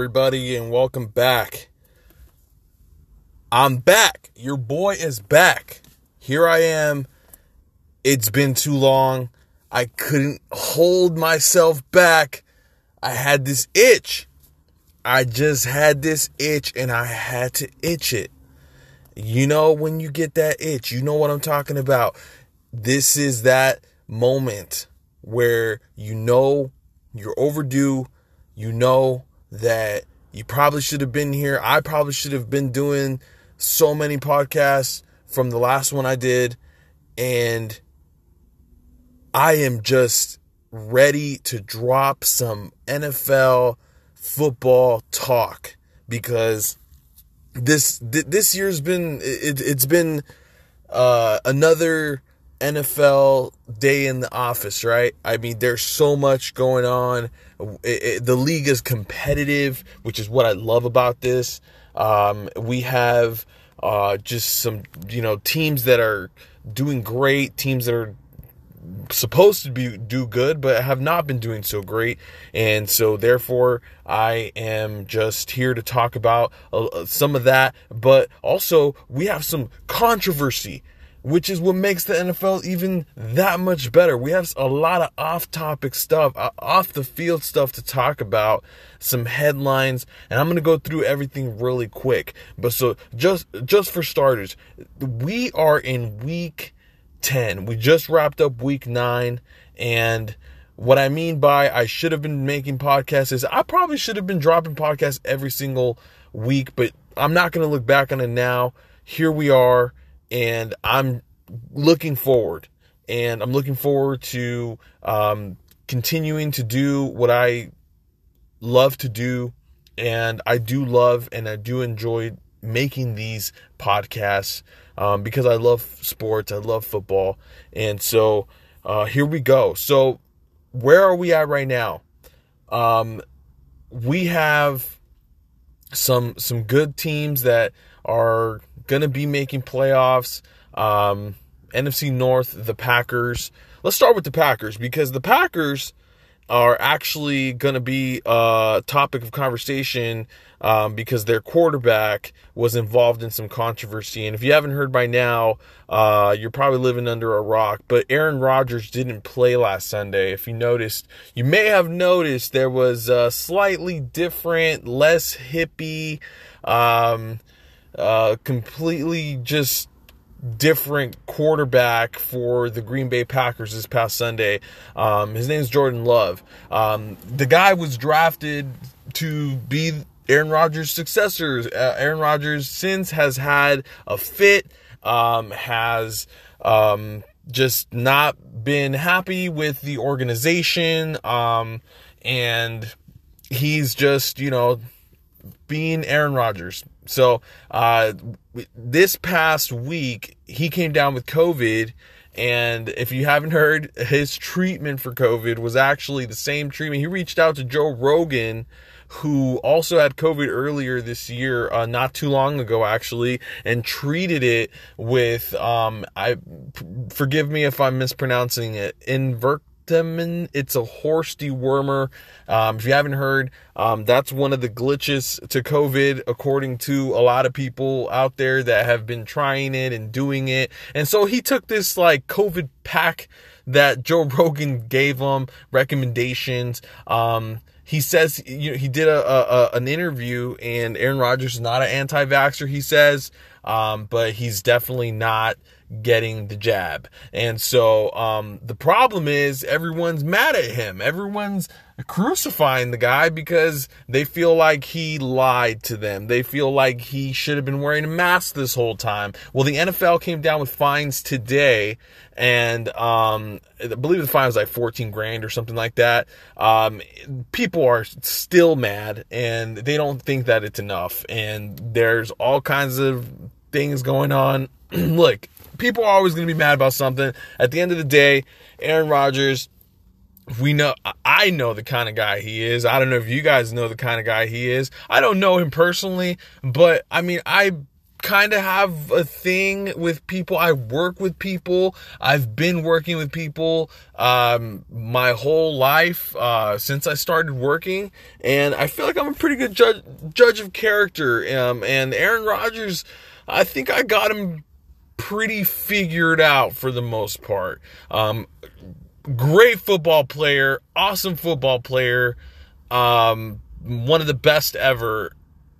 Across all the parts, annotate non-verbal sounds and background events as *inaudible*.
everybody, and welcome back. I'm back. Your boy is back. Here I am. It's been too long. I couldn't hold myself back. I had this itch. I just had this itch and I had to itch it. You know, when you get that itch, you know what I'm talking about. This is that moment where you know you're overdue. You know that you probably should have been here. I probably should have been doing so many podcasts from the last one I did. And I am just ready to drop some NFL football talk because this this year's been it, has been uh, another NFL day in the office, right? I mean, there's so much going on. It, it, the league is competitive, which is what I love about this. Um, we have uh, just some, you know, teams that are doing great, teams that are supposed to be do good but have not been doing so great and so therefore I am just here to talk about uh, some of that but also we have some controversy which is what makes the NFL even that much better. We have a lot of off topic stuff, uh, off the field stuff to talk about, some headlines, and I'm going to go through everything really quick. But so just just for starters, we are in week 10. We just wrapped up week 9 and what I mean by I should have been making podcasts is I probably should have been dropping podcasts every single week, but I'm not going to look back on it now. Here we are and I'm looking forward, and I'm looking forward to um, continuing to do what I love to do, and I do love and I do enjoy making these podcasts um, because I love sports, I love football, and so uh, here we go. So where are we at right now? Um, we have some some good teams that are going to be making playoffs. Um, NFC North, the Packers. Let's start with the Packers because the Packers are actually going to be a topic of conversation um, because their quarterback was involved in some controversy. And if you haven't heard by now, uh, you're probably living under a rock. But Aaron Rodgers didn't play last Sunday. If you noticed, you may have noticed there was a slightly different, less hippie. Um, uh, completely just different quarterback for the Green Bay Packers this past Sunday. Um, his name is Jordan Love. Um, the guy was drafted to be Aaron Rodgers' successor. Uh, Aaron Rodgers since has had a fit, um, has um, just not been happy with the organization, um, and he's just you know being Aaron Rodgers. So uh, this past week, he came down with COVID. And if you haven't heard, his treatment for COVID was actually the same treatment. He reached out to Joe Rogan, who also had COVID earlier this year, uh, not too long ago, actually, and treated it with, um, I forgive me if I'm mispronouncing it, it's a horse dewormer. Um, if you haven't heard, um, that's one of the glitches to COVID, according to a lot of people out there that have been trying it and doing it. And so he took this like COVID pack that Joe *laughs* Rogan gave him recommendations. Um, he says you know, he did a, a, an interview and Aaron Rodgers is not an anti-vaxxer. He says, um, but he's definitely not getting the jab. And so um, the problem is everyone's mad at him. Everyone's crucifying the guy because they feel like he lied to them. They feel like he should have been wearing a mask this whole time. Well, the NFL came down with fines today, and um, I believe the fine was like 14 grand or something like that. Um, people are still mad, and they don't think that it's enough. And there's all kinds of things going on. *clears throat* Look, people are always going to be mad about something. At the end of the day, Aaron Rodgers, we know, I know the kind of guy he is. I don't know if you guys know the kind of guy he is. I don't know him personally, but I mean, I kind of have a thing with people. I work with people. I've been working with people um, my whole life uh, since I started working, and I feel like I'm a pretty good judge judge of character. Um, and Aaron Rodgers, I think I got him pretty figured out for the most part. Um, great football player, awesome football player, um, one of the best ever.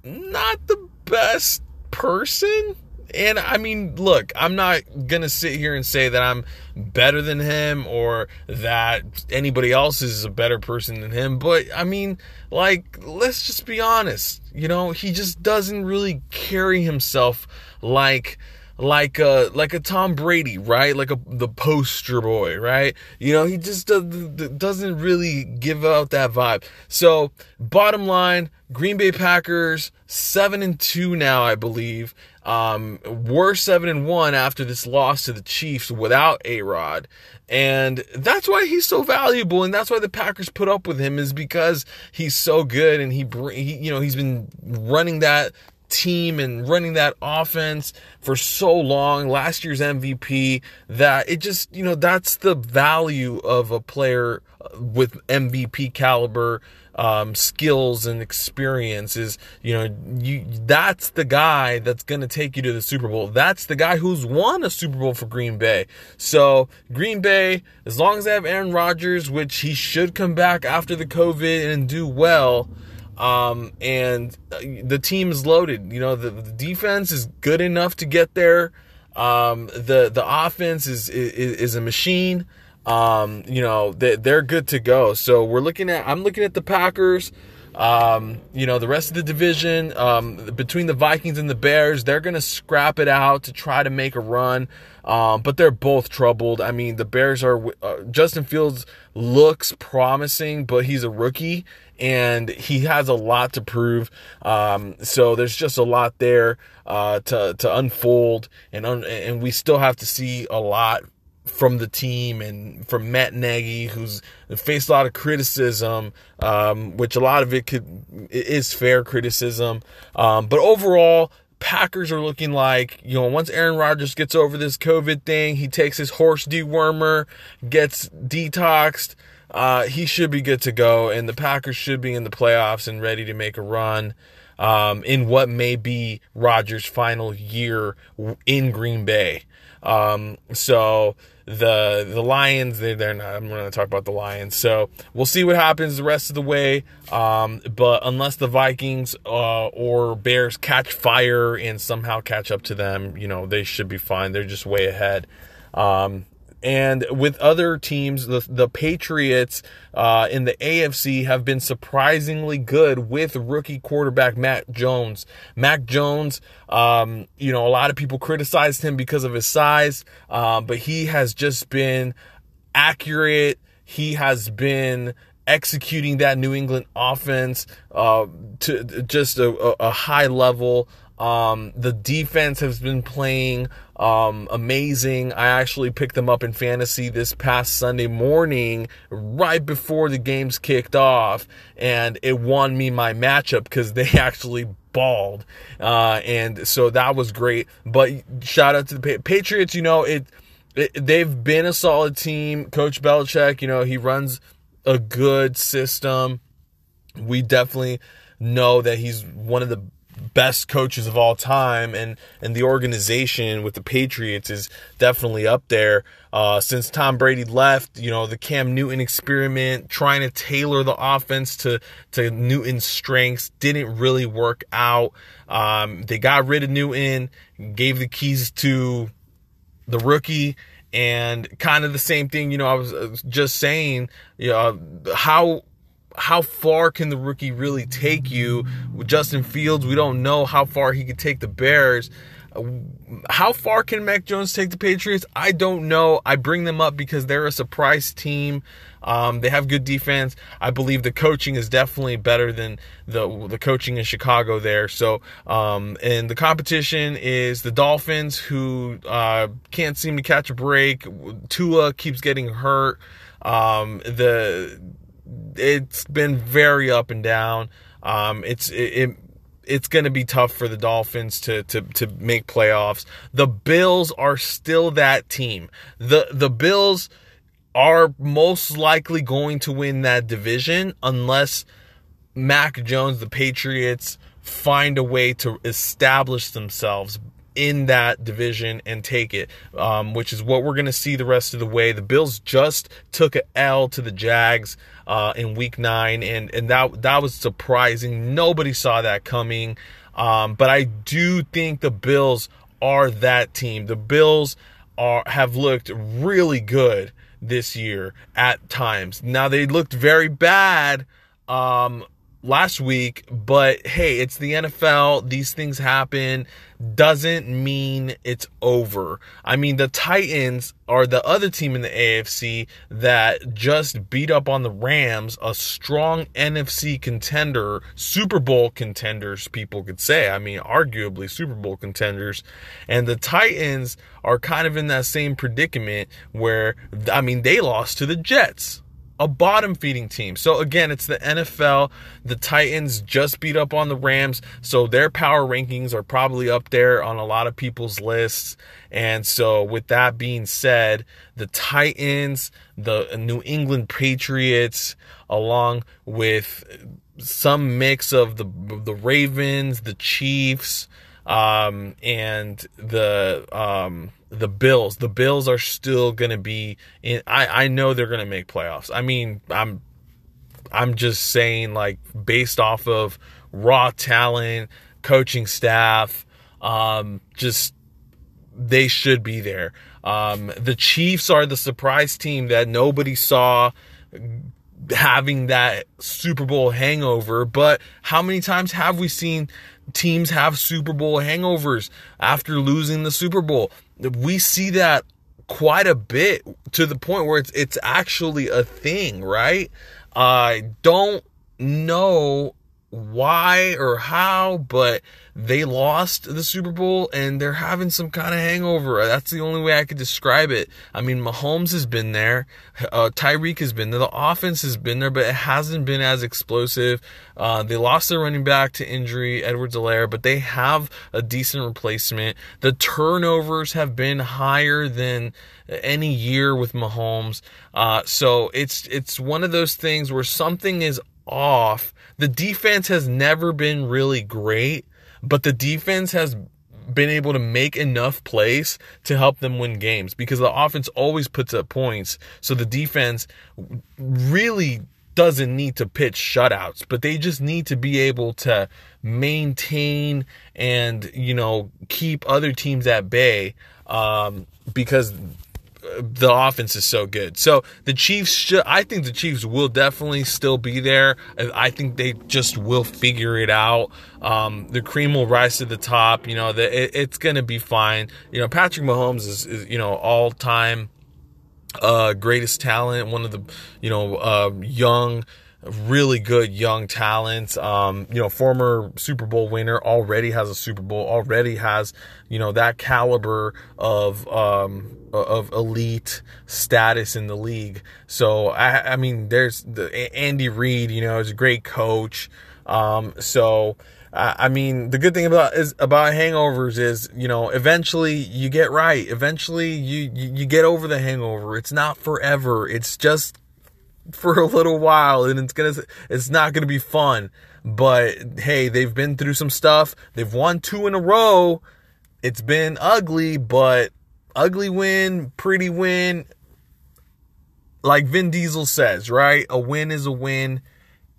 Not the best person. And I mean, look, I'm not going to sit here and say that I'm better than him or that anybody else is a better person than him. But I mean, like, let's just be honest. You know, he just doesn't really carry himself like like a like a Tom Brady, right? Like a the poster boy, right? You know, he just does, doesn't really give out that vibe. So, bottom line, Green Bay Packers 7 and 2 now, I believe. Um, were 7 and 1 after this loss to the Chiefs without A-Rod. And that's why he's so valuable and that's why the Packers put up with him is because he's so good and he, he you know, he's been running that team and running that offense for so long, last year's MVP, that it just, you know, that's the value of a player with MVP caliber um, skills and experience is, you know, you that's the guy that's going to take you to the Super Bowl. That's the guy who's won a Super Bowl for Green Bay. So, Green Bay, as long as they have Aaron Rodgers, which he should come back after the COVID and do well, um, and uh, the team is loaded. You know, the, the defense is good enough to get there. Um, the the offense is is, is a machine. Um, you know, they, they're good to go. So we're looking at I'm looking at the Packers. Um, you know, the rest of the division, um, between the Vikings and the Bears, they're going to scrap it out to try to make a run. Um, but they're both troubled. I mean, the Bears are, uh, Justin Fields looks promising, but he's a rookie and he has a lot to prove. Um, so there's just a lot there, uh, to, to unfold and, un- and we still have to see a lot from the team and from Matt Nagy, who's faced a lot of criticism, um, which a lot of it could is fair criticism. Um, but overall, Packers are looking like, you know, once Aaron Rodgers gets over this COVID thing, he takes his horse dewormer, gets detoxed, uh, he should be good to go, and the Packers should be in the playoffs and ready to make a run um, in what may be Rodgers' final year in Green Bay. Um, so the the Lions, they, they're not. I'm going to talk about the Lions. So we'll see what happens the rest of the way. Um, but unless the Vikings uh, or Bears catch fire and somehow catch up to them, you know they should be fine. They're just way ahead. Um, and with other teams, the, the Patriots uh, in the AFC have been surprisingly good with rookie quarterback Mac Jones. Mac Jones, um, you know, a lot of people criticized him because of his size, uh, but he has just been accurate. He has been executing that New England offense uh, to just a, a high level. Um, the defense has been playing um, amazing. I actually picked them up in fantasy this past Sunday morning, right before the games kicked off, and it won me my matchup because they *laughs* actually balled, uh, and so that was great. But shout out to the Patriots. You know it, it. They've been a solid team. Coach Belichick, you know, he runs a good system. We definitely know that he's one of the best coaches of all time and and the organization with the Patriots is definitely up there. Uh, since Tom Brady left, you know, the Cam Newton experiment, trying to tailor the offense to to Newton's strengths didn't really work out. Um, they got rid of Newton, gave the keys to the rookie and kind of the same thing, you know, I was just saying, you know, how how far can the rookie really take you? With Justin Fields, we don't know how far he could take the Bears. How far can Mac Jones take the Patriots? I don't know. I bring them up because they're a surprise team. Um, they have good defense. I believe the coaching is definitely better than the the coaching in Chicago there. So, um, and the competition is the Dolphins, who uh, can't seem to catch a break. Tua keeps getting hurt. Um, the it's been very up and down. Um, it's it, it, it's going to be tough for the Dolphins to to to make playoffs. The Bills are still that team. The the Bills are most likely going to win that division unless Mac Jones, the Patriots, find a way to establish themselves in that division and take it, um, which is what we're going to see the rest of the way. The Bills just took an L to the Jags uh, in Week Nine, and and that that was surprising. Nobody saw that coming, um, but I do think the Bills are that team. The Bills are have looked really good this year at times. Now they looked very bad um, last week, but hey, it's the NFL. These things happen. Doesn't mean it's over. I mean, the Titans are the other team in the AFC that just beat up on the Rams, a strong NFC contender, Super Bowl contenders, people could say. I mean, arguably Super Bowl contenders. And the Titans are kind of in that same predicament where, I mean, they lost to the Jets a bottom feeding team. So again, it's the NFL. The Titans just beat up on the Rams, so their power rankings are probably up there on a lot of people's lists. And so with that being said, the Titans, the New England Patriots along with some mix of the the Ravens, the Chiefs, um, and the um, the Bills. The Bills are still going to be in. I I know they're going to make playoffs. I mean, I'm I'm just saying like based off of raw talent, coaching staff, um, just they should be there. Um, the Chiefs are the surprise team that nobody saw having that Super Bowl hangover. But how many times have we seen teams have Super Bowl hangovers after losing the Super Bowl? We see that quite a bit to the point where it's it's actually a thing, right? I don't know why or how, but they lost the Super Bowl and they're having some kind of hangover. That's the only way I could describe it. I mean, Mahomes has been there, uh, Tyreek has been there, the offense has been there, but it hasn't been as explosive. Uh, they lost their running back to injury, Edwards-Helaire, but they have a decent replacement. The turnovers have been higher than any year with Mahomes. Uh, so it's it's one of those things where something is off. The defense has never been really great, but the defense has been able to make enough plays to help them win games because the offense always puts up points. So the defense really doesn't need to pitch shutouts, but they just need to be able to maintain and, you know, keep other teams at bay um, because the offense is so good. So the Chiefs, should, I think the Chiefs will definitely still be there. I think they just will figure it out. Um, the cream will rise to the top. You know, the, it, it's going to be fine. You know, Patrick Mahomes is, is you know, all time uh, greatest talent, one of the, you know, uh, young really good young talent. Um, you know, former Super Bowl winner already has a Super Bowl, already has, you know, that caliber of, um, of elite status in the league. So, I, I mean, there's the Andy Reid, you know, is a great coach. Um, so, I mean, the good thing about is about hangovers is, you know, eventually you get right. Eventually you, you, you get over the hangover. It's not forever. It's just for a little while and it's gonna it's not gonna be fun. But hey they've been through some stuff. They've won two in a row. It's been ugly but ugly win pretty win. Like vin diesel says right? A win is a win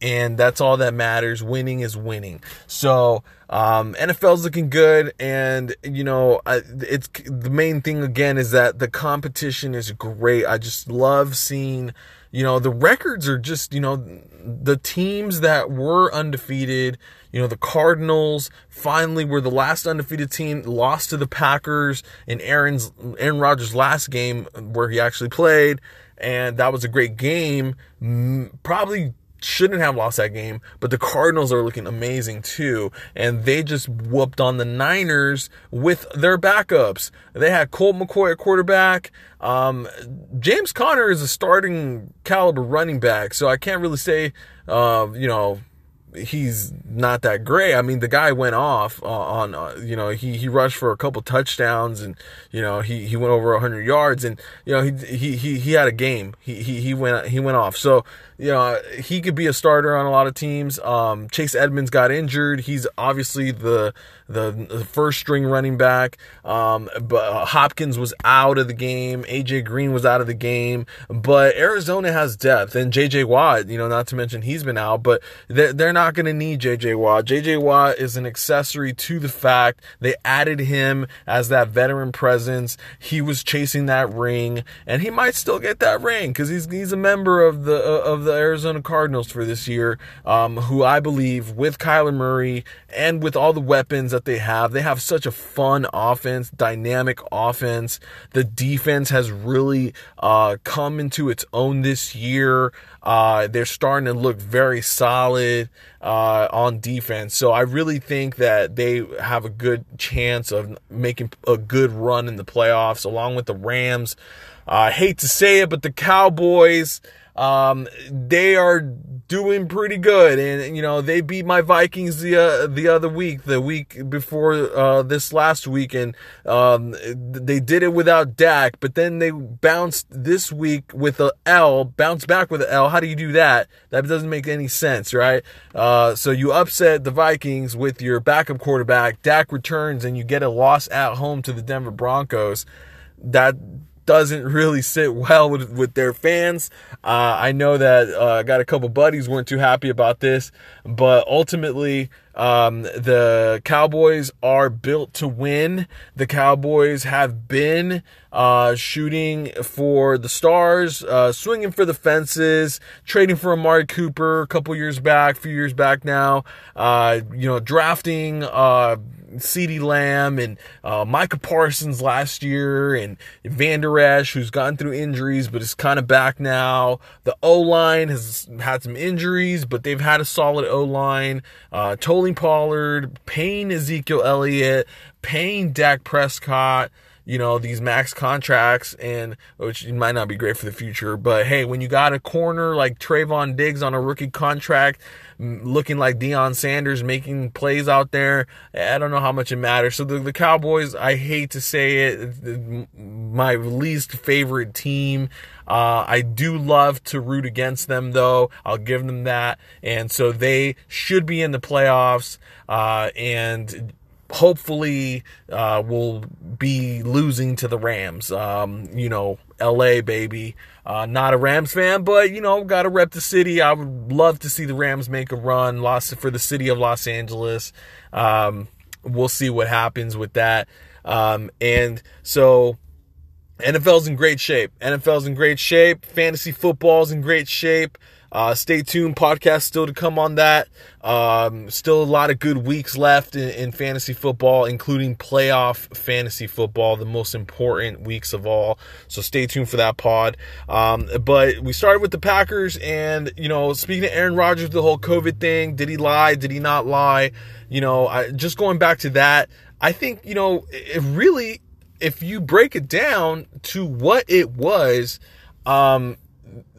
and that's all that matters. Winning is winning. So um, NFL's looking good, and you know, it's the main thing again is that the competition is great. I just love seeing you know, the records are just, you know, the teams that were undefeated, you know, the Cardinals finally were the last undefeated team, lost to the Packers in Aaron's, Aaron Rodgers' last game where he actually played. And that was a great game. Probably shouldn't have lost that game, but the Cardinals are looking amazing too. And they just whooped on the Niners with their backups. They had Colt McCoy at quarterback. Um, James Conner is a starting caliber running back, so I can't really say, uh, you know, he's not that great. I mean, the guy went off on, uh, you know, he, he rushed for a couple touchdowns and, you know, he, he went over 100 yards and, you know, he, he, he, he had a game. He, he, he went, he went off. So, you know, he could be a starter on a lot of teams. Um, Chase Edmonds got injured. He's obviously the, the, the first string running back. Um, but uh, Hopkins was out of the game. AJ Green was out of the game, but Arizona has depth and JJ Watt, you know, not to mention he's been out, but they're, they're not going to need JJ Watt. JJ Watt is an accessory to the fact they added him as that veteran presence. He was chasing that ring and he might still get that ring because he's, he's a member of the, of the the Arizona Cardinals for this year, um, who I believe with Kyler Murray and with all the weapons that they have, they have such a fun offense, dynamic offense. The defense has really uh, come into its own this year. Uh, they're starting to look very solid uh, on defense. So I really think that they have a good chance of making a good run in the playoffs, along with the Rams. I hate to say it, but the Cowboys um, they are doing pretty good, and you know they beat my Vikings the uh, the other week, the week before uh, this last week, and um, they did it without Dak, but then they bounced this week with a L, bounced back with an L. How do you do that? That doesn't make any sense, right? Uh, so you upset the Vikings with your backup quarterback. Dak returns, and you get a loss at home to the Denver Broncos. That doesn't really sit well with, with their fans. Uh, I know that uh, I got a couple buddies weren't too happy about this, but ultimately, um, the Cowboys are built to win. The Cowboys have been uh, shooting for the stars, uh, swinging for the fences, trading for Amari Cooper a couple years back, a few years back now. Uh, you know, drafting uh, CeeDee Lamb and uh, Micah Parsons last year and Vander Esch, who's gone through injuries but is kind of back now. The O line has had some injuries, but they've had a solid O line. Uh, Tony Pollard, paying Ezekiel Elliott, paying Dak Prescott you know, these max contracts and which might not be great for the future. But hey, when you got a corner like Trevon Diggs on a rookie contract, looking like Deion Sanders making plays out there, I don't know how much it matters. So the, the Cowboys, I hate to say it, my least favorite team. Uh, I do love to root against them, though. I'll give them that. And so they should be in the playoffs. Uh, and hopefully uh, will be losing to the Rams. Um, you know, LA baby. Uh, not a Rams fan, but you know, got to rep the city. I would love to see the Rams make a run, lost for the city of Los Angeles. Um, we'll see what happens with that. Um, and so NFL's in great shape. NFL's in great shape. Fantasy football's in great shape. Uh, stay tuned. Podcast still to come on that. Um, still a lot of good weeks left in, in, fantasy football, including playoff fantasy football, the most important weeks of all. So stay tuned for that pod. Um, but we started with the Packers, and you know, speaking of Aaron Rodgers, the whole COVID thing. Did he lie? Did he not lie? You know, I, just going back to that. I think you know, it really, if you break it down to what it was, um,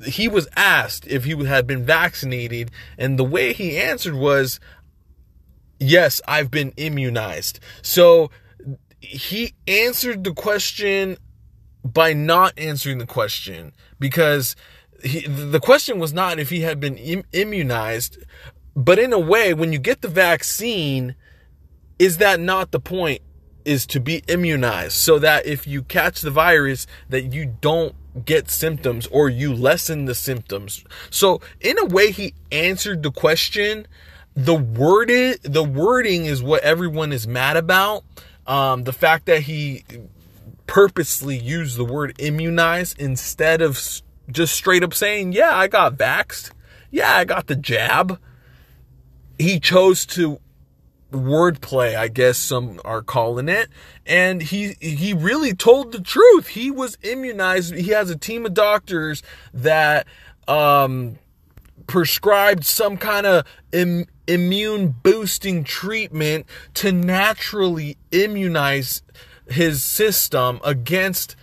he was asked if he had been vaccinated, and the way he answered was, Yes, I've been immunized. So he answered the question by not answering the question because he, the question was not if he had been Im- immunized, but in a way, when you get the vaccine, is that not the point? Is to be immunized so that if you catch the virus, that you don't get symptoms or you lessen the symptoms. So in a way he answered the question. The worded the wording is what everyone is mad about. Um, the fact that he purposely used the word immunize instead of just straight up saying, "Yeah, I got vaxxed. Yeah, I got the jab." He chose to wordplay, I guess some are calling it. And he he really told the truth. He was immunized. He has a team of doctors that um, prescribed some kind of Im- immune boosting treatment to naturally immunize his system against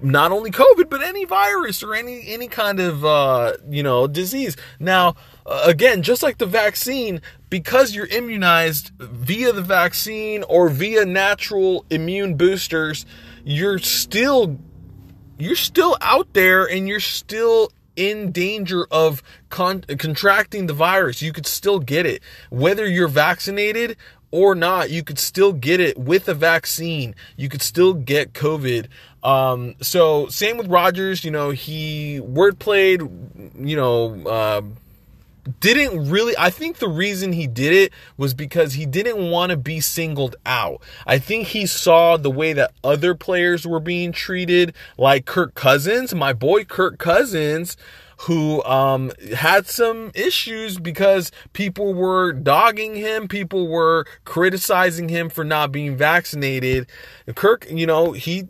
not only COVID, but any virus or any any kind of uh, you know disease. Now, again, just like the vaccine, because you're immunized via the vaccine or via natural immune boosters, you're still you're still out there and you're still in danger of con- contracting the virus. You could still get it whether you're vaccinated or not, you could still get it with a vaccine. You could still get COVID. Um, so same with Rodgers. you know, he word played, you know, uh, didn't really I think the reason he did it was because he didn't want to be singled out. I think he saw the way that other players were being treated like Kirk Cousins, my boy Kirk Cousins who um, had some issues because people were dogging him, people were criticizing him for not being vaccinated. Kirk, you know, he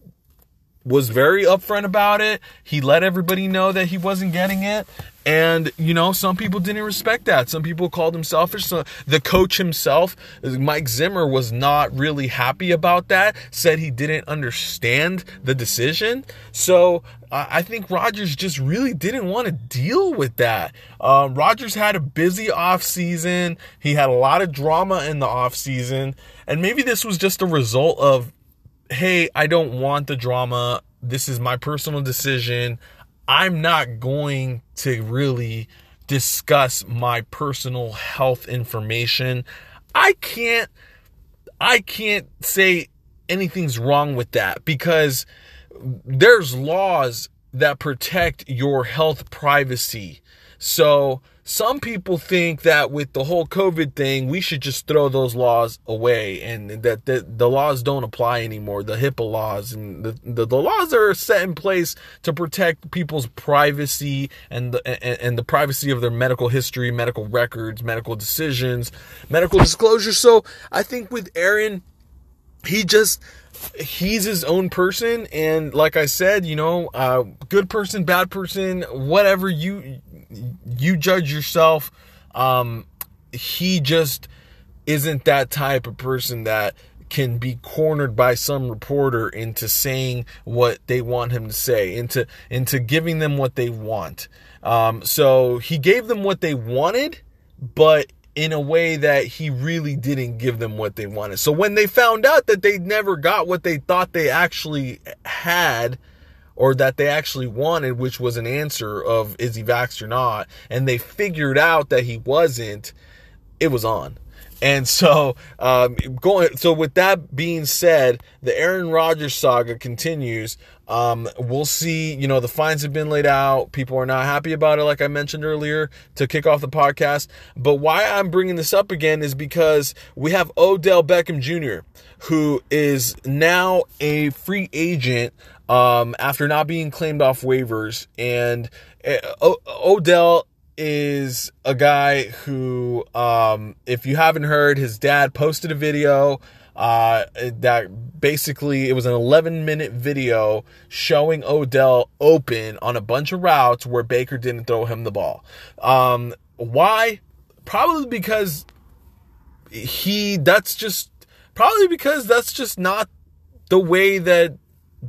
was very upfront about it. He let everybody know that he wasn't getting it. And, you know, some people didn't respect that. Some people called him selfish. So the coach himself, Mike Zimmer, was not really happy about that, said he didn't understand the decision. So I think Rodgers just really didn't want to deal with that. Um, Rodgers had a busy offseason. He had a lot of drama in the offseason. And maybe this was just a result of hey, I don't want the drama. This is my personal decision. I'm not going to really discuss my personal health information. I can't I can't say anything's wrong with that because there's laws that protect your health privacy. So some people think that with the whole COVID thing, we should just throw those laws away and that the, the laws don't apply anymore. The HIPAA laws and the, the, the, laws are set in place to protect people's privacy and the, and, and the privacy of their medical history, medical records, medical decisions, medical disclosure. So I think with Aaron, he just, he's his own person and like i said you know uh, good person bad person whatever you you judge yourself. Um, he just isn't that type of person that can be cornered by some reporter into saying what they want him to say, into into giving them what they want. Um, so he gave them what they wanted, but in a way that he really didn't give them what they wanted. So when they found out that they never got what they thought they actually had, or that they actually wanted, which was an answer of is he vaxxed or not, and they figured out that he wasn't, it was on. And so, um, going so with that being said, the Aaron Rodgers saga continues. Um, we'll see. You know, the fines have been laid out. People are not happy about it, like I mentioned earlier to kick off the podcast. But why I'm bringing this up again is because we have Odell Beckham Jr., who is now a free agent um, after not being claimed off waivers. And uh, o- Odell is a guy who, um, if you haven't heard, his dad posted a video uh, that basically it was an 11 minute video showing Odell open on a bunch of routes where Baker didn't throw him the ball. Um, why? Probably because he, that's just, probably because that's just not the way that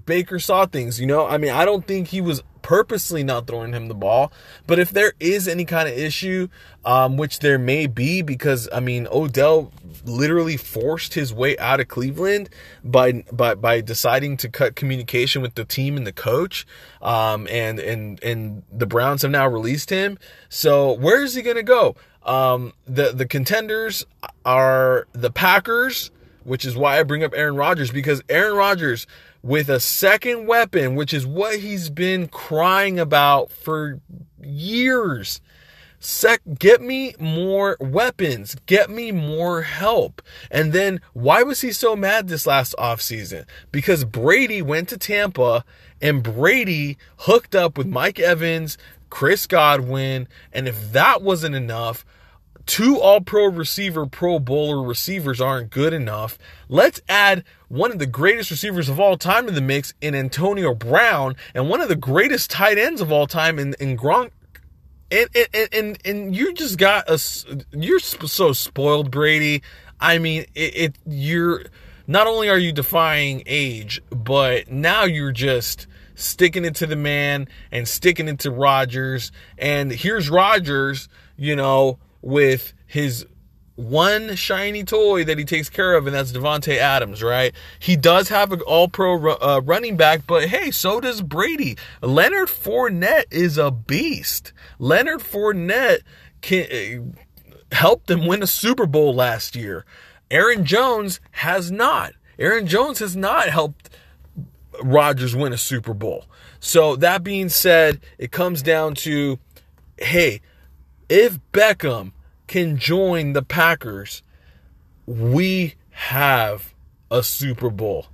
Baker saw things, you know? I mean, I don't think he was purposely not throwing him the ball, but if there is any kind of issue, um, which there may be, because I mean, Odell literally forced his way out of Cleveland by by by deciding to cut communication with the team and the coach, um, and and and the Browns have now released him. So where is he going to go? Um, the the contenders are the Packers, which is why I bring up Aaron Rodgers because Aaron Rodgers with a second weapon, which is what he's been crying about for years. Sec, get me more weapons. Get me more help. And then why was he so mad this last offseason? Because Brady went to Tampa and Brady hooked up with Mike Evans, Chris Godwin. And if that wasn't enough, two all pro receiver, pro bowler receivers aren't good enough. Let's add one of the greatest receivers of all time in the mix in Antonio Brown and one of the greatest tight ends of all time in, in Gronk. And, and, and, and you just got a, you're so spoiled, Brady. I mean, it, it you're, not only are you defying age, but now you're just sticking it to the man and sticking it to Rodgers. And here's Rodgers, you know, with his one shiny toy that he takes care of, and that's Davante Adams, right? He does have an all pro uh, running back, but hey, so does Brady. Leonard Fournette is a beast. Leonard Fournette can, uh, helped them win a Super Bowl last year. Aaron Jones has not. Aaron Jones has not helped Rodgers win a Super Bowl. So that being said, it comes down to hey, if Beckham can join the Packers, we have a Super Bowl.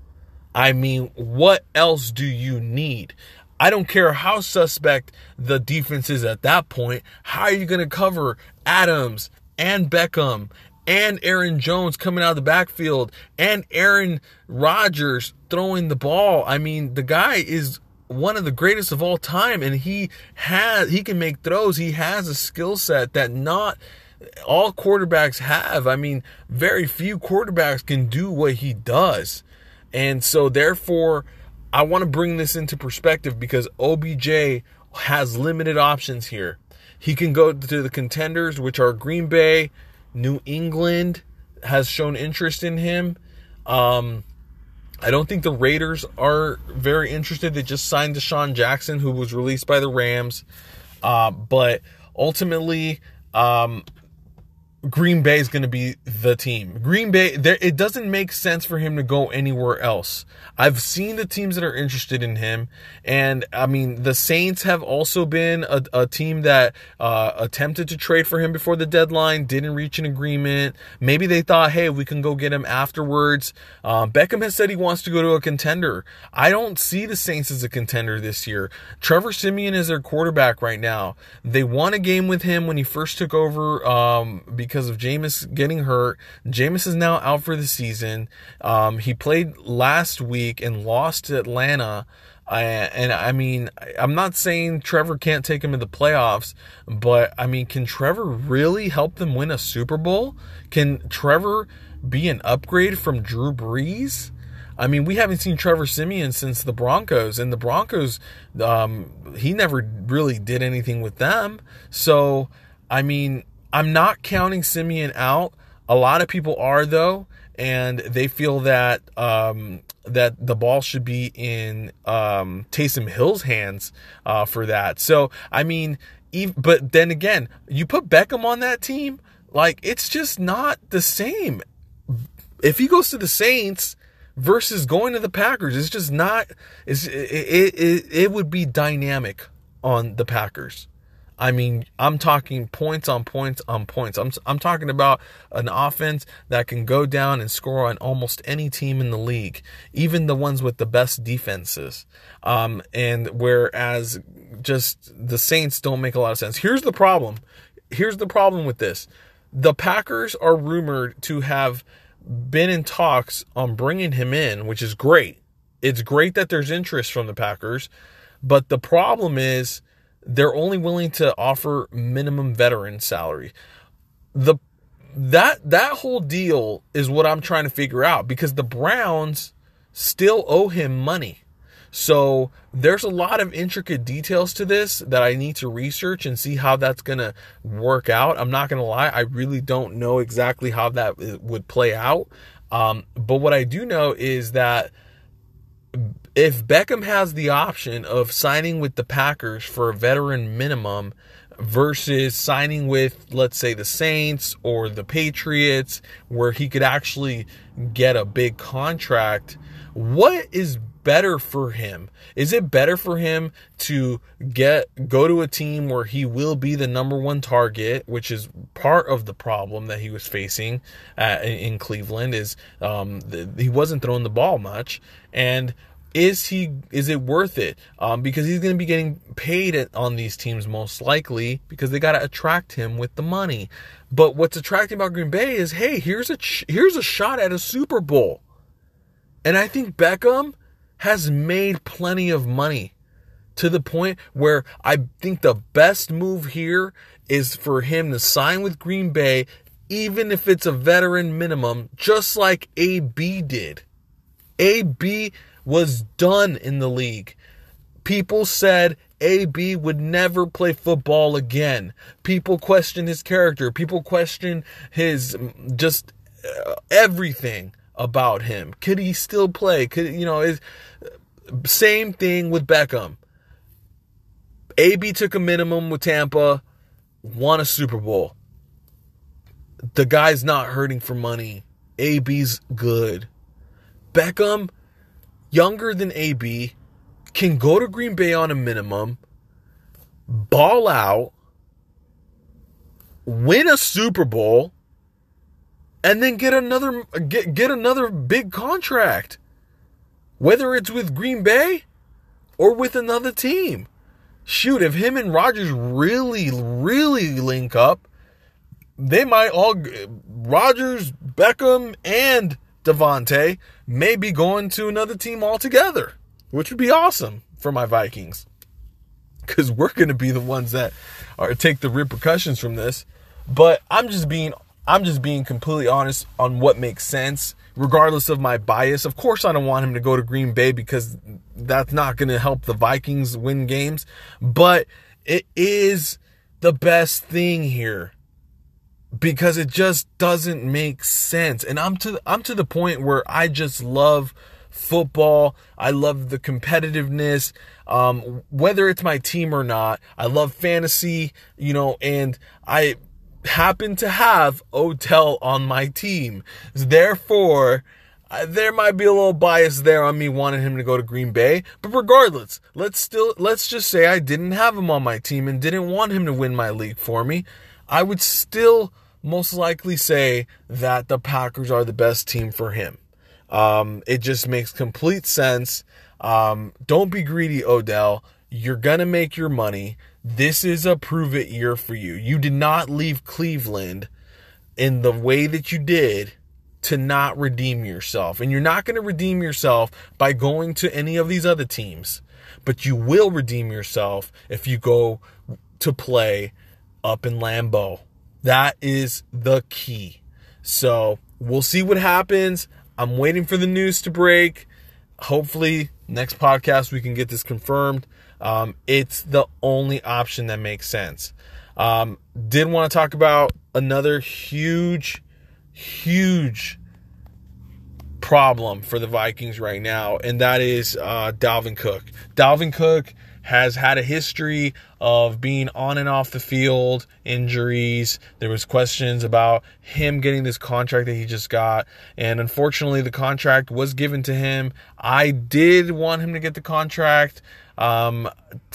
I mean, what else do you need? I don't care how suspect the defense is at that point. How are you going to cover Adams and Beckham and Aaron Jones coming out of the backfield and Aaron Rodgers throwing the ball? I mean, the guy is one of the greatest of all time and he has he can make throws. He has a skill set that not all quarterbacks have. I mean, very few quarterbacks can do what he does. And so, therefore, I want to bring this into perspective because OBJ has limited options here. He can go to the contenders, which are Green Bay, New England has shown interest in him. Um, I don't think the Raiders are very interested. They just signed DeSean Jackson, who was released by the Rams. Uh, but ultimately, um, Green Bay is going to be the team. Green Bay, there, it doesn't make sense for him to go anywhere else. I've seen the teams that are interested in him, and I mean, the Saints have also been a, a team that uh, attempted to trade for him before the deadline, didn't reach an agreement. Maybe they thought, hey, we can go get him afterwards. Um, Beckham has said he wants to go to a contender. I don't see the Saints as a contender this year. Trevor Siemian is their quarterback right now. They won a game with him when he first took over. Um, because of Jameis getting hurt. Jameis is now out for the season. Um, he played last week and lost to Atlanta. I, and I mean, I'm not saying Trevor can't take him to the playoffs, but I mean, can Trevor really help them win a Super Bowl? Can Trevor be an upgrade from Drew Brees? I mean, we haven't seen Trevor Siemian since the Broncos, and the Broncos, um, he never really did anything with them. So, I mean, I'm not counting Siemian out. A lot of people are though, and they feel that um, that the ball should be in um, Taysom Hill's hands uh, for that. So I mean, even, but then again, you put Beckham on that team, like it's just not the same. If he goes to the Saints versus going to the Packers, it's just not. It's, it, it, it, it would be dynamic on the Packers. I mean, I'm talking points on points on points. I'm I'm talking about an offense that can go down and score on almost any team in the league, even the ones with the best defenses. Um, and whereas just the Saints don't make a lot of sense. Here's the problem. Here's the problem with this. The Packers are rumored to have been in talks on bringing him in, which is great. It's great that there's interest from the Packers, but the problem is they're only willing to offer minimum veteran salary. The that that whole deal is what I'm trying to figure out because the Browns still owe him money. So there's a lot of intricate details to this that I need to research and see how that's going to work out. I'm not going to lie, I really don't know exactly how that would play out. Um, but what I do know is that if Beckham has the option of signing with the Packers for a veteran minimum versus signing with, let's say, the Saints or the Patriots, where he could actually get a big contract, what is better for him? Is it better for him to get go to a team where he will be the number one target, which is part of the problem that he was facing in Cleveland? Is um, the, he wasn't throwing the ball much, and is he is it worth it? Um, because he's going to be getting paid on these teams most likely because they got to attract him with the money. But what's attracting about green bay is hey here's a here's a shot at a super bowl. And i think beckham has made plenty of money to the point where i think the best move here is for him to sign with green bay even if it's a veteran minimum, just like AB did. AB was done in the league. People said AB would never play football again. People questioned his character. People questioned his just uh, everything about him. Could he still play? Could you know? Is same thing with Beckham. AB took a minimum with Tampa, won a Super Bowl. The guy's not hurting for money. AB's good. Beckham, younger than AB, can go to Green Bay on a minimum, ball out, win a Super Bowl, and then get another get get another big contract. Whether it's with Green Bay or with another team. Shoot, if him and Rodgers really, really link up, they might all Rodgers, Beckham, and Davante may be going to another team altogether, which would be awesome for my Vikings. Because we're going to be the ones that are take the repercussions from this. But I'm just being I'm just being completely honest on what makes sense, regardless of my bias. Of course, I don't want him to go to Green Bay because that's not going to help the Vikings win games, but it is the best thing here because it just doesn't make sense. And I'm to I'm to the point where I just love football. I love the competitiveness. Um, whether it's my team or not, I love fantasy, you know, and I happen to have Odell on my team. Therefore, there might be a little bias there on me wanting him to go to Green Bay, but regardless, let's still let's just say I didn't have him on my team and didn't want him to win my league for me. I would still most likely say that the Packers are the best team for him. Um, it just makes complete sense. Um, don't be greedy, Odell. You're gonna make your money. This is a prove it year for you. You did not leave Cleveland in the way that you did to not redeem yourself. And you're not going to redeem yourself by going to any of these other teams, but you will redeem yourself if you go to play up in Lambeau. That is the key. So we'll see what happens. I'm waiting for the news to break. Hopefully, next podcast we can get this confirmed. Um, it's the only option that makes sense. Um, did want to talk about another huge, huge problem for the Vikings right now, and that is uh, Dalvin Cook. Dalvin Cook has had a history of being on and off the field, injuries. There was questions about him getting this contract that he just got, and unfortunately the contract was given to him. I did want him to get the contract. Um,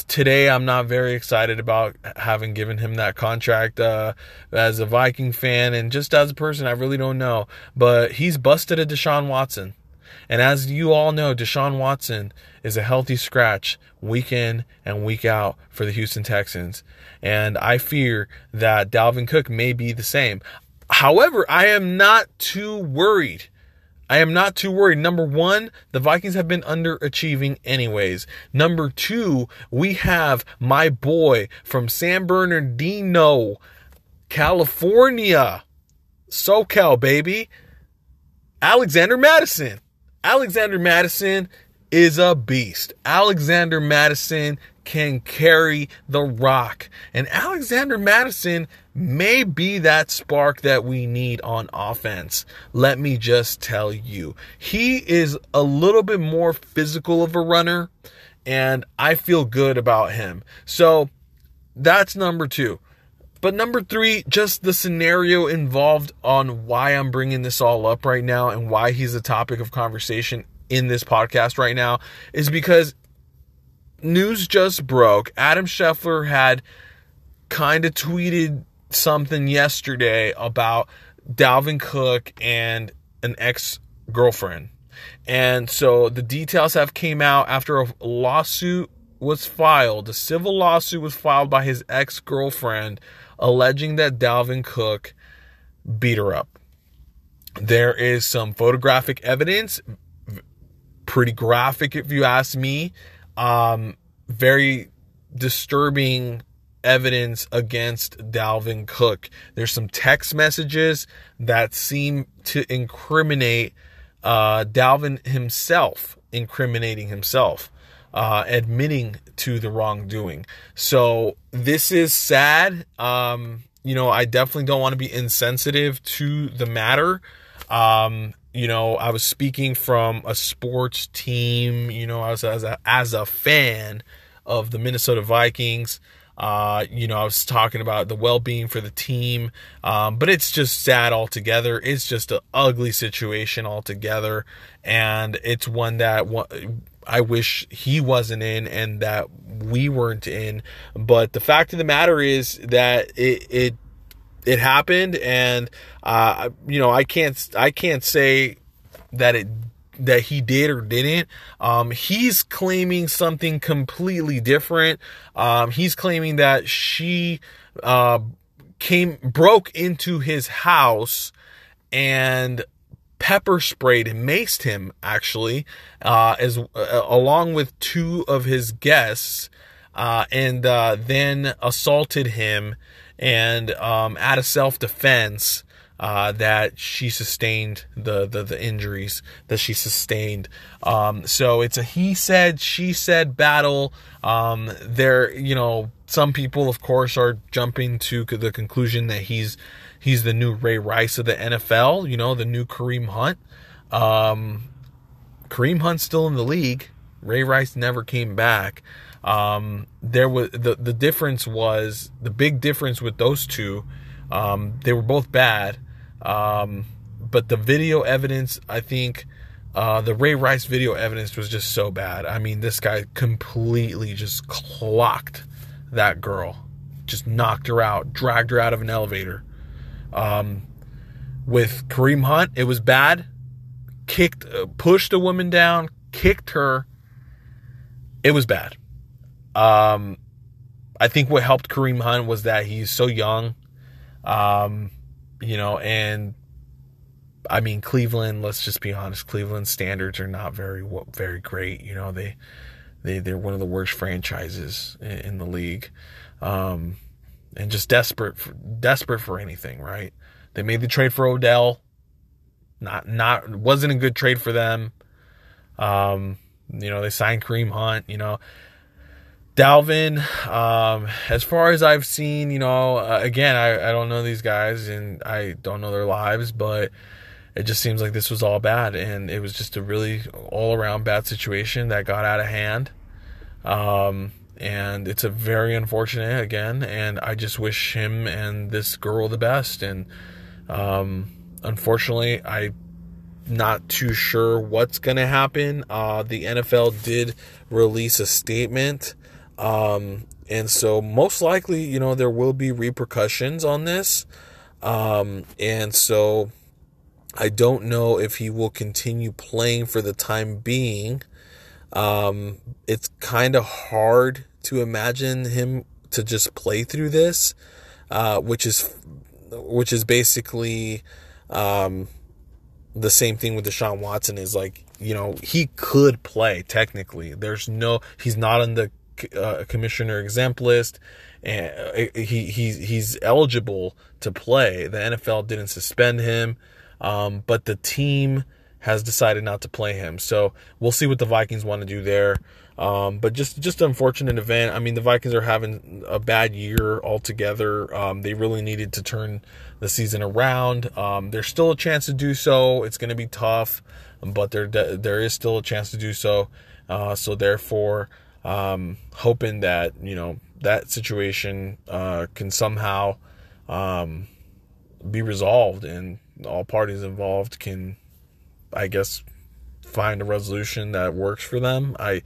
today, I'm not very excited about having given him that contract uh, as a Viking fan and just as a person. I really don't know. But he's busted a Deshaun Watson. And as you all know, Deshaun Watson is a healthy scratch week in and week out for the Houston Texans. And I fear that Dalvin Cook may be the same. However, I am not too worried I am not too worried. Number one, the Vikings have been underachieving anyways. Number two, we have my boy from San Bernardino, California, SoCal, baby, Alexander Mattison. Alexander Mattison is a beast. Alexander Mattison can carry the rock. And Alexander Mattison may be that spark that we need on offense. Let me just tell you. He is a little bit more physical of a runner, and I feel good about him. So that's number two. But number three, just the scenario involved on why I'm bringing this all up right now and why he's a topic of conversation in this podcast right now is because news just broke. Adam Schefter had kind of tweeted something yesterday about Dalvin Cook and an ex girlfriend. And so the details have came out after a lawsuit was filed. A civil lawsuit was filed by his ex girlfriend alleging that Dalvin Cook beat her up. There is some photographic evidence, pretty graphic if you ask me, um, very disturbing evidence against Dalvin Cook. There's some text messages that seem to incriminate uh, Dalvin himself, incriminating himself, uh, admitting to the wrongdoing. So this is sad. Um, you know, I definitely don't want to be insensitive to the matter. Um, you know, I was speaking from a sports team, you know, as, as a, as a fan of the Minnesota Vikings. Uh, you know, I was talking about the well being for the team, um, but it's just sad altogether. It's just an ugly situation altogether. And it's one that I wish he wasn't in and that we weren't in. But the fact of the matter is that it, it, it happened and, uh, you know, I can't, I can't say that it that he did or didn't. Um, he's claiming something completely different. Um, he's claiming that she uh, came broke into his house and pepper sprayed and maced him actually uh, as uh, along with two of his guests uh, and uh, then assaulted him and um, out of self-defense uh, that she sustained the, the, the injuries that she sustained. Um, so it's a he said she said battle. Um, there, you know, some people, of course, are jumping to the conclusion that he's he's the new Ray Rice of the NFL. You know, the new Kareem Hunt. Um, Kareem Hunt's still in the league. Ray Rice never came back. Um, there was the the difference was the big difference with those two. Um, they were both bad, um, but the video evidence, I think, uh, the Ray Rice video evidence was just so bad. I mean, this guy completely just clocked that girl, just knocked her out, dragged her out of an elevator. Um, with Kareem Hunt, it was bad. Kicked, uh, pushed a woman down, kicked her. It was bad. Um, I think what helped Kareem Hunt was that he's so young. Um, you know, and I mean Cleveland. Let's just be honest. Cleveland standards are not very very great. You know, they they they're one of the worst franchises in, in the league, um, and just desperate for, desperate for anything. Right? They made the trade for Odell. Not not wasn't a good trade for them. Um, you know, they signed Kareem Hunt. You know, Dalvin, um, as far as I've seen, you know, uh, again, I, I don't know these guys and I don't know their lives, but it just seems like this was all bad and it was just a really all around bad situation that got out of hand. Um, and it's a very unfortunate again, and I just wish him and this girl the best. And um, unfortunately, I'm not too sure what's going to happen. Uh, the NFL did release a statement um, and so most likely, you know, there will be repercussions on this. Um, and so I don't know if he will continue playing for the time being. Um, it's kind of hard to imagine him to just play through this, uh, which is, which is basically, um, the same thing with Deshaun Watson is like, you know, he could play technically. There's no, he's not on the uh, commissioner exempt list, and uh, he he's he's eligible to play. The NFL didn't suspend him, um, but the team has decided not to play him. So we'll see what the Vikings want to do there. Um, but just just an unfortunate event. I mean, the Vikings are having a bad year altogether. Um, they really needed to turn the season around. Um, there's still a chance to do so. It's going to be tough, but there there is still a chance to do so. Uh, so therefore, um, hoping that you know that situation uh, can somehow um, be resolved and all parties involved can, I guess, find a resolution that works for them. I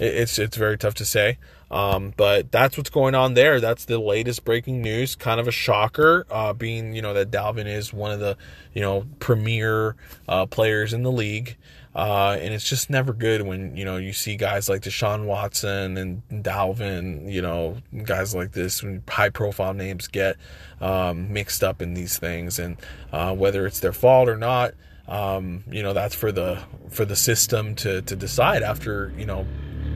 it's it's very tough to say. Um, but that's what's going on there. That's the latest breaking news. Kind of a shocker, uh, being you know that Dalvin is one of the you know premier uh, players in the league. Uh, and it's just never good when you know you see guys like Deshaun Watson and Dalvin, you know, guys like this, when high profile names get um, mixed up in these things, and uh, whether it's their fault or not, um, you know, that's for the for the system to to decide after you know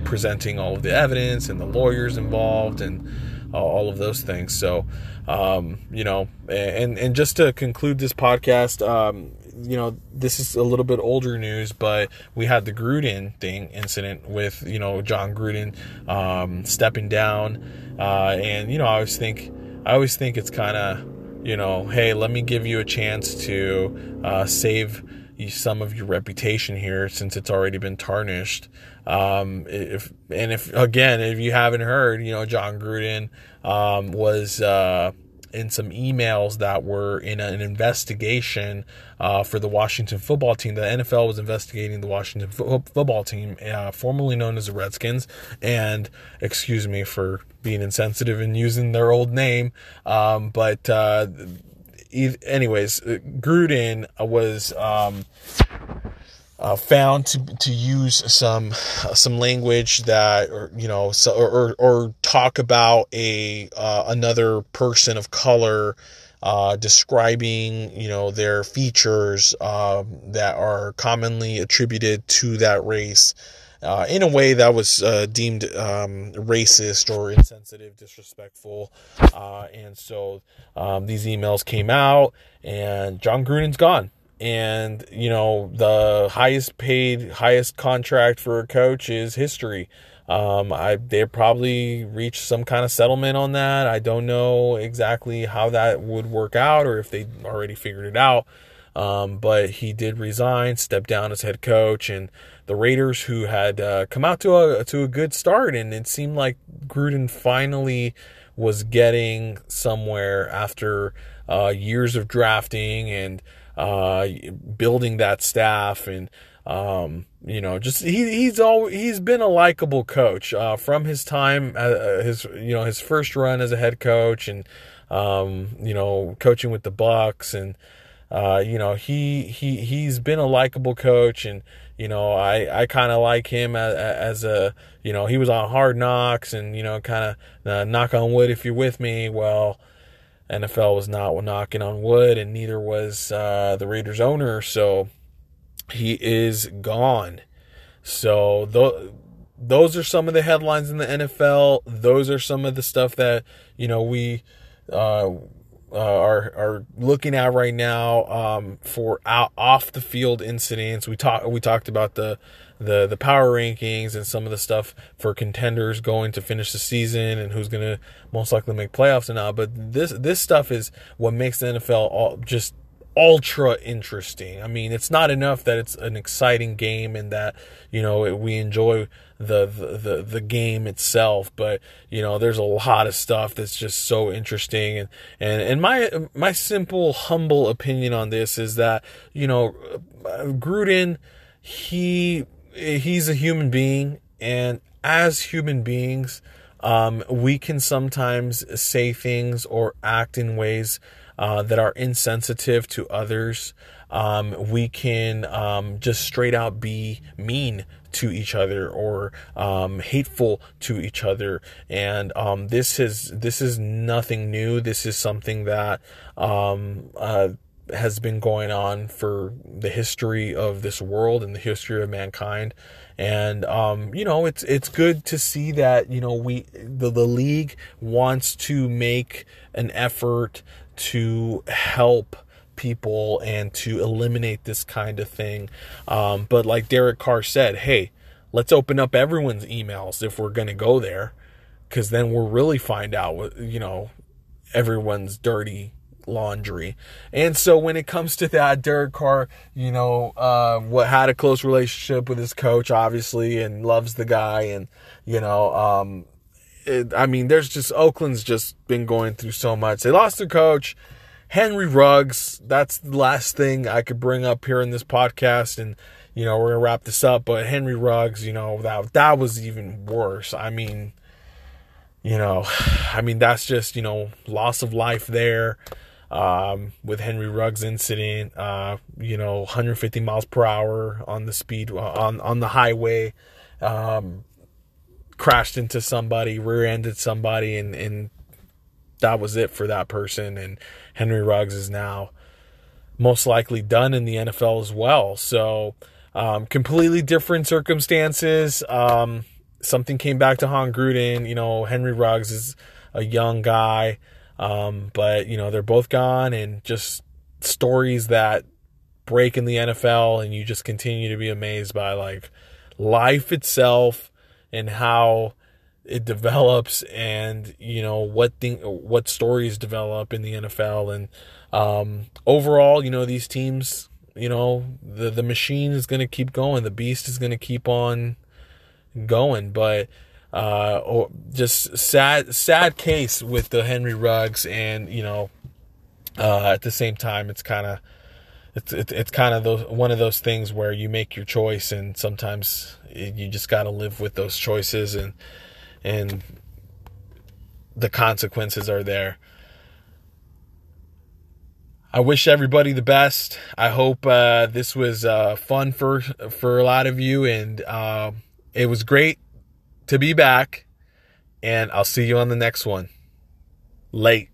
presenting all of the evidence and the lawyers involved and all of those things. So, um, you know, and and just to conclude this podcast, um, you know, this is a little bit older news, but we had the Gruden thing incident with you know Jon Gruden um, stepping down, uh, and you know, I always think I always think it's kind of you know, hey, let me give you a chance to uh, save some of your reputation here since it's already been tarnished. Um, if and if again, if you haven't heard, you know, Jon Gruden um, was uh, in some emails that were in an investigation uh, for the Washington football team. The NFL was investigating the Washington fo- football team, uh, formerly known as the Redskins. And excuse me for being insensitive and using their old name, um, but uh, anyways, Gruden was. Um, uh, found to to use some uh, some language that or you know so, or, or talk about a uh, another person of color uh, describing you know their features um, that are commonly attributed to that race uh, in a way that was uh, deemed um, racist or insensitive, disrespectful. Uh, and so um, these emails came out, and Jon Gruden's gone and you know the highest paid highest contract for a coach is history um, I they probably reached some kind of settlement on that. I don't know exactly how that would work out or if they already figured it out. Um, but he did resign, step down as head coach, and the Raiders, who had uh, come out to a to a good start, and it seemed like Gruden finally was getting somewhere after uh, years of drafting and uh, building that staff and um, you know, just he he's all he's been a likable coach uh, from his time uh, uh, his you know his first run as a head coach and um, you know coaching with the Bucs, and you know he he he's been a likable coach and you know I I kind of like him as, as, a you know he was on Hard Knocks and you know kind of uh, knock on wood if you're with me well NFL was not knocking on wood, and neither was uh, the Raiders owner. So he is gone. So th- those are some of the headlines in the NFL. Those are some of the stuff that you know we uh, uh, are are looking at right now um, for out, off the field incidents. We talked we talked about the the the power rankings and some of the stuff for contenders going to finish the season and who's going to most likely make playoffs and not. But this this stuff is what makes the NFL all just ultra interesting. I mean, it's not enough that it's an exciting game and that you know we enjoy the, the the game itself, but you know there's a lot of stuff that's just so interesting. And and and my my simple humble opinion on this is that you know Gruden he he's a human being, and as human beings, um, we can sometimes say things or act in ways uh, that are insensitive to others. Um, we can um, just straight out be mean to each other or um, hateful to each other, and um, this is this is nothing new. This is something that um, uh, has been going on for the history of this world and the history of mankind and um, you know it's it's good to see that you know we the, the league wants to make an effort to help people and to eliminate this kind of thing um, but like derek carr said hey let's open up everyone's emails if we're going to go there because then we'll really find out what you know everyone's dirty laundry. And so when it comes to that, Derek Carr, you know, uh, what had a close relationship with his coach, obviously, and loves the guy, and you know, um, it, I mean, there's just Oakland's just been going through so much. They lost their coach. Henry Ruggs, that's the last thing I could bring up here in this podcast, and you know we're gonna wrap this up. But Henry Ruggs, you know that that was even worse. I mean, you know, *sighs* I mean that's just you know loss of life there um, with Henry Ruggs incident, uh, you know, 150 miles per hour on the speed uh, on on the highway, um, crashed into somebody, rear-ended somebody, and and that was it for that person. And Henry Ruggs is now most likely done in the NFL as well. So um, completely different circumstances. Um, something came back to Jon Gruden. You know, Henry Ruggs is a young guy. Um, but you know they're both gone, and just stories that break in the NFL, and you just continue to be amazed by like life itself and how it develops and you know what thing what stories develop in the NFL and um, overall you know these teams you know the the machine is going to keep going. The beast is going to keep on going. But uh or just sad sad case with the Henry Ruggs and you know uh at the same time it's kind of it's it's, it's kind of those one of those things where you make your choice and sometimes you just got to live with those choices. And and the consequences are there. I wish everybody the best. I hope uh, this was uh, fun for for a lot of you, and uh, it was great to be back. And I'll see you on the next one. Late.